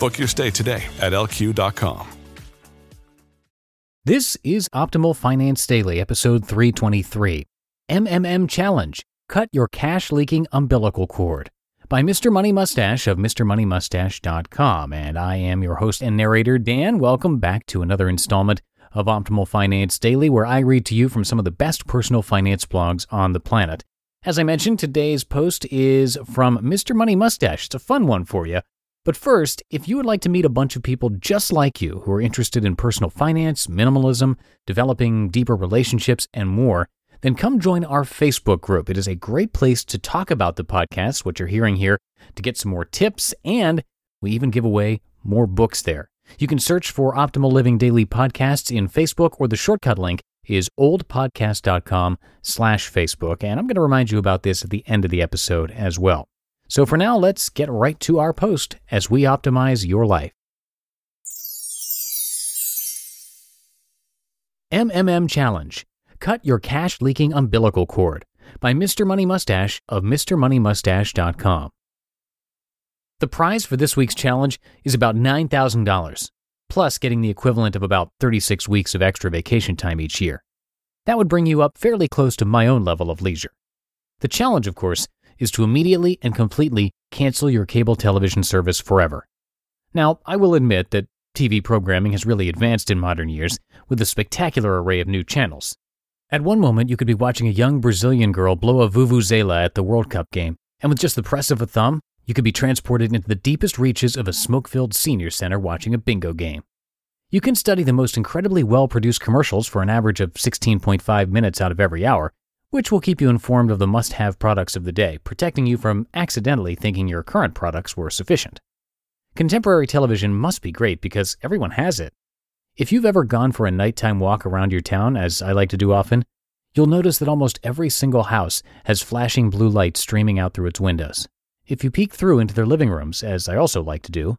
Book your stay today at lq.com. This is Optimal Finance Daily, episode 323 MMM Challenge Cut Your Cash Leaking Umbilical Cord by Mr. Money Mustache of MrMoneyMustache.com. And I am your host and narrator, Dan. Welcome back to another installment of Optimal Finance Daily, where I read to you from some of the best personal finance blogs on the planet. As I mentioned, today's post is from Mr. Money Mustache. It's a fun one for you. But first, if you would like to meet a bunch of people just like you who are interested in personal finance, minimalism, developing deeper relationships, and more, then come join our Facebook group. It is a great place to talk about the podcast, what you're hearing here, to get some more tips, and we even give away more books there. You can search for Optimal Living Daily Podcasts in Facebook, or the shortcut link is oldpodcast.com slash Facebook. And I'm going to remind you about this at the end of the episode as well. So for now, let's get right to our post as we optimize your life. MMM Challenge Cut Your Cash Leaking Umbilical Cord by Mr. Money Mustache of MrMoneyMustache.com. The prize for this week's challenge is about $9,000, plus getting the equivalent of about 36 weeks of extra vacation time each year. That would bring you up fairly close to my own level of leisure. The challenge, of course, is to immediately and completely cancel your cable television service forever. Now, I will admit that TV programming has really advanced in modern years with a spectacular array of new channels. At one moment, you could be watching a young Brazilian girl blow a vuvuzela at the World Cup game, and with just the press of a thumb, you could be transported into the deepest reaches of a smoke filled senior center watching a bingo game. You can study the most incredibly well produced commercials for an average of 16.5 minutes out of every hour, which will keep you informed of the must have products of the day, protecting you from accidentally thinking your current products were sufficient. Contemporary television must be great because everyone has it. If you've ever gone for a nighttime walk around your town, as I like to do often, you'll notice that almost every single house has flashing blue light streaming out through its windows. If you peek through into their living rooms, as I also like to do,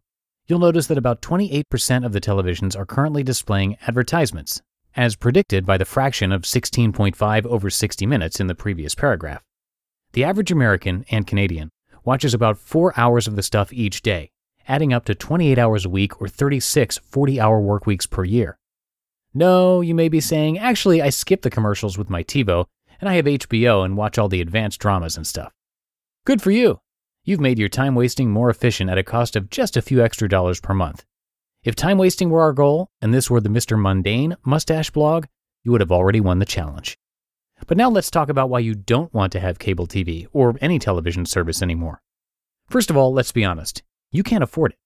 you'll notice that about 28% of the televisions are currently displaying advertisements, as predicted by the fraction of 16.5 over 60 minutes in the previous paragraph. The average American and Canadian watches about 4 hours of the stuff each day, adding up to 28 hours a week or 36 40 hour work weeks per year. No, you may be saying, actually, I skip the commercials with my TiVo, and I have HBO and watch all the advanced dramas and stuff. Good for you! You've made your time wasting more efficient at a cost of just a few extra dollars per month. If time wasting were our goal, and this were the Mr. Mundane mustache blog, you would have already won the challenge. But now let's talk about why you don't want to have cable TV or any television service anymore. First of all, let's be honest. You can't afford it.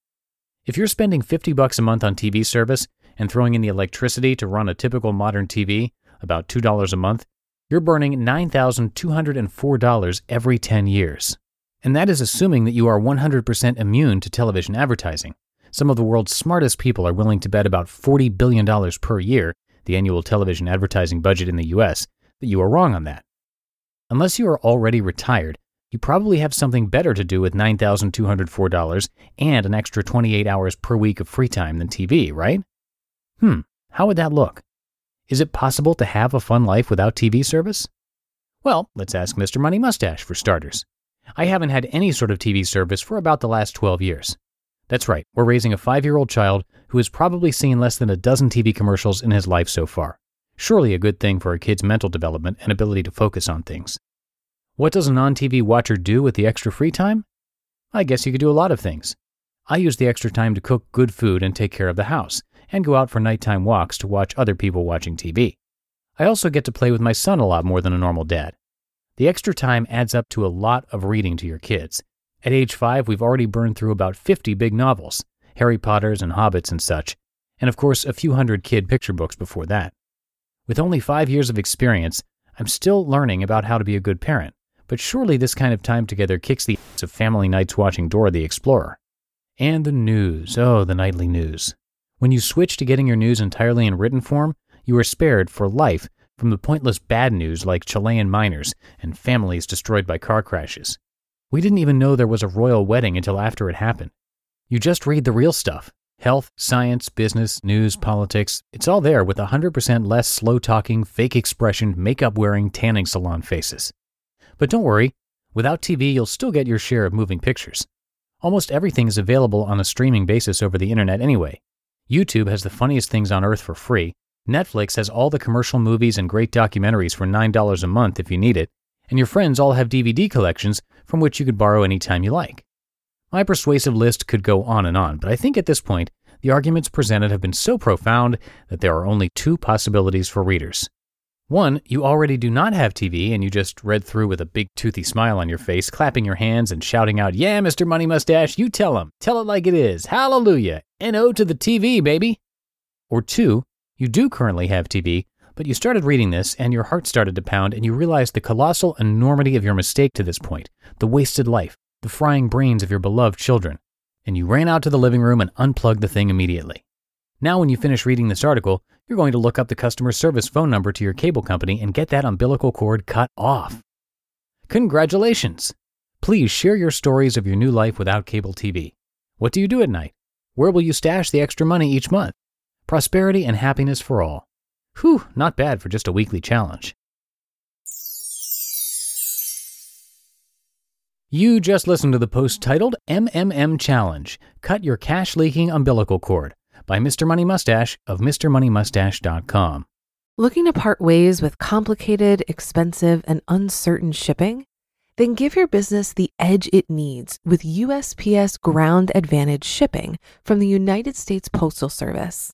If you're spending 50 bucks a month on TV service and throwing in the electricity to run a typical modern TV, about $2 a month, you're burning $9,204 every 10 years. And that is assuming that you are 100% immune to television advertising. Some of the world's smartest people are willing to bet about $40 billion per year, the annual television advertising budget in the US, that you are wrong on that. Unless you are already retired, you probably have something better to do with $9,204 and an extra 28 hours per week of free time than TV, right? Hmm, how would that look? Is it possible to have a fun life without TV service? Well, let's ask Mr. Money Mustache for starters. I haven't had any sort of TV service for about the last 12 years. That's right, we're raising a five year old child who has probably seen less than a dozen TV commercials in his life so far. Surely a good thing for a kid's mental development and ability to focus on things. What does a non TV watcher do with the extra free time? I guess you could do a lot of things. I use the extra time to cook good food and take care of the house, and go out for nighttime walks to watch other people watching TV. I also get to play with my son a lot more than a normal dad. The extra time adds up to a lot of reading to your kids. At age 5, we've already burned through about 50 big novels, Harry Potter's and Hobbits and such, and of course a few hundred kid picture books before that. With only 5 years of experience, I'm still learning about how to be a good parent, but surely this kind of time together kicks the ass of family nights watching Dora the Explorer. And the news. Oh, the nightly news. When you switch to getting your news entirely in written form, you are spared for life from the pointless bad news like Chilean miners and families destroyed by car crashes. We didn't even know there was a royal wedding until after it happened. You just read the real stuff health, science, business, news, politics. It's all there with 100% less slow talking, fake expression, makeup wearing, tanning salon faces. But don't worry, without TV, you'll still get your share of moving pictures. Almost everything is available on a streaming basis over the internet anyway. YouTube has the funniest things on earth for free. Netflix has all the commercial movies and great documentaries for $9 a month if you need it. And your friends all have DVD collections from which you could borrow anytime you like. My persuasive list could go on and on, but I think at this point, the arguments presented have been so profound that there are only two possibilities for readers. One, you already do not have TV and you just read through with a big toothy smile on your face, clapping your hands and shouting out, Yeah, Mr. Money Mustache, you tell him. Tell it like it is. Hallelujah. N-O to the TV, baby. Or two, you do currently have TV, but you started reading this and your heart started to pound and you realized the colossal enormity of your mistake to this point, the wasted life, the frying brains of your beloved children. And you ran out to the living room and unplugged the thing immediately. Now, when you finish reading this article, you're going to look up the customer service phone number to your cable company and get that umbilical cord cut off. Congratulations! Please share your stories of your new life without cable TV. What do you do at night? Where will you stash the extra money each month? Prosperity and happiness for all. Whew, not bad for just a weekly challenge. You just listened to the post titled MMM Challenge Cut Your Cash Leaking Umbilical Cord by Mr. Money Mustache of MrMoneyMustache.com. Looking to part ways with complicated, expensive, and uncertain shipping? Then give your business the edge it needs with USPS Ground Advantage shipping from the United States Postal Service.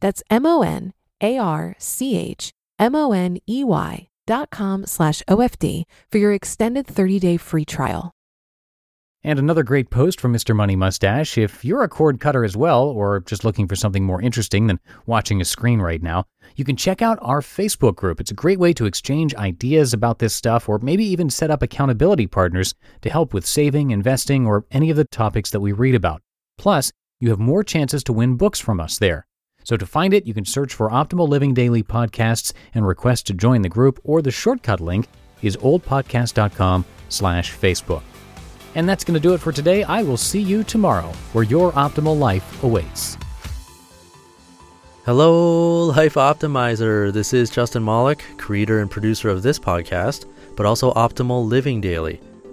That's M O N A R C H M O N E Y dot com slash OFD for your extended 30-day free trial. And another great post from Mr. Money Mustache. If you're a cord cutter as well, or just looking for something more interesting than watching a screen right now, you can check out our Facebook group. It's a great way to exchange ideas about this stuff, or maybe even set up accountability partners to help with saving, investing, or any of the topics that we read about. Plus, you have more chances to win books from us there. So to find it, you can search for Optimal Living Daily Podcasts and request to join the group, or the shortcut link is oldpodcast.com slash Facebook. And that's going to do it for today. I will see you tomorrow, where your optimal life awaits. Hello, Life Optimizer. This is Justin Malik, creator and producer of this podcast, but also Optimal Living Daily.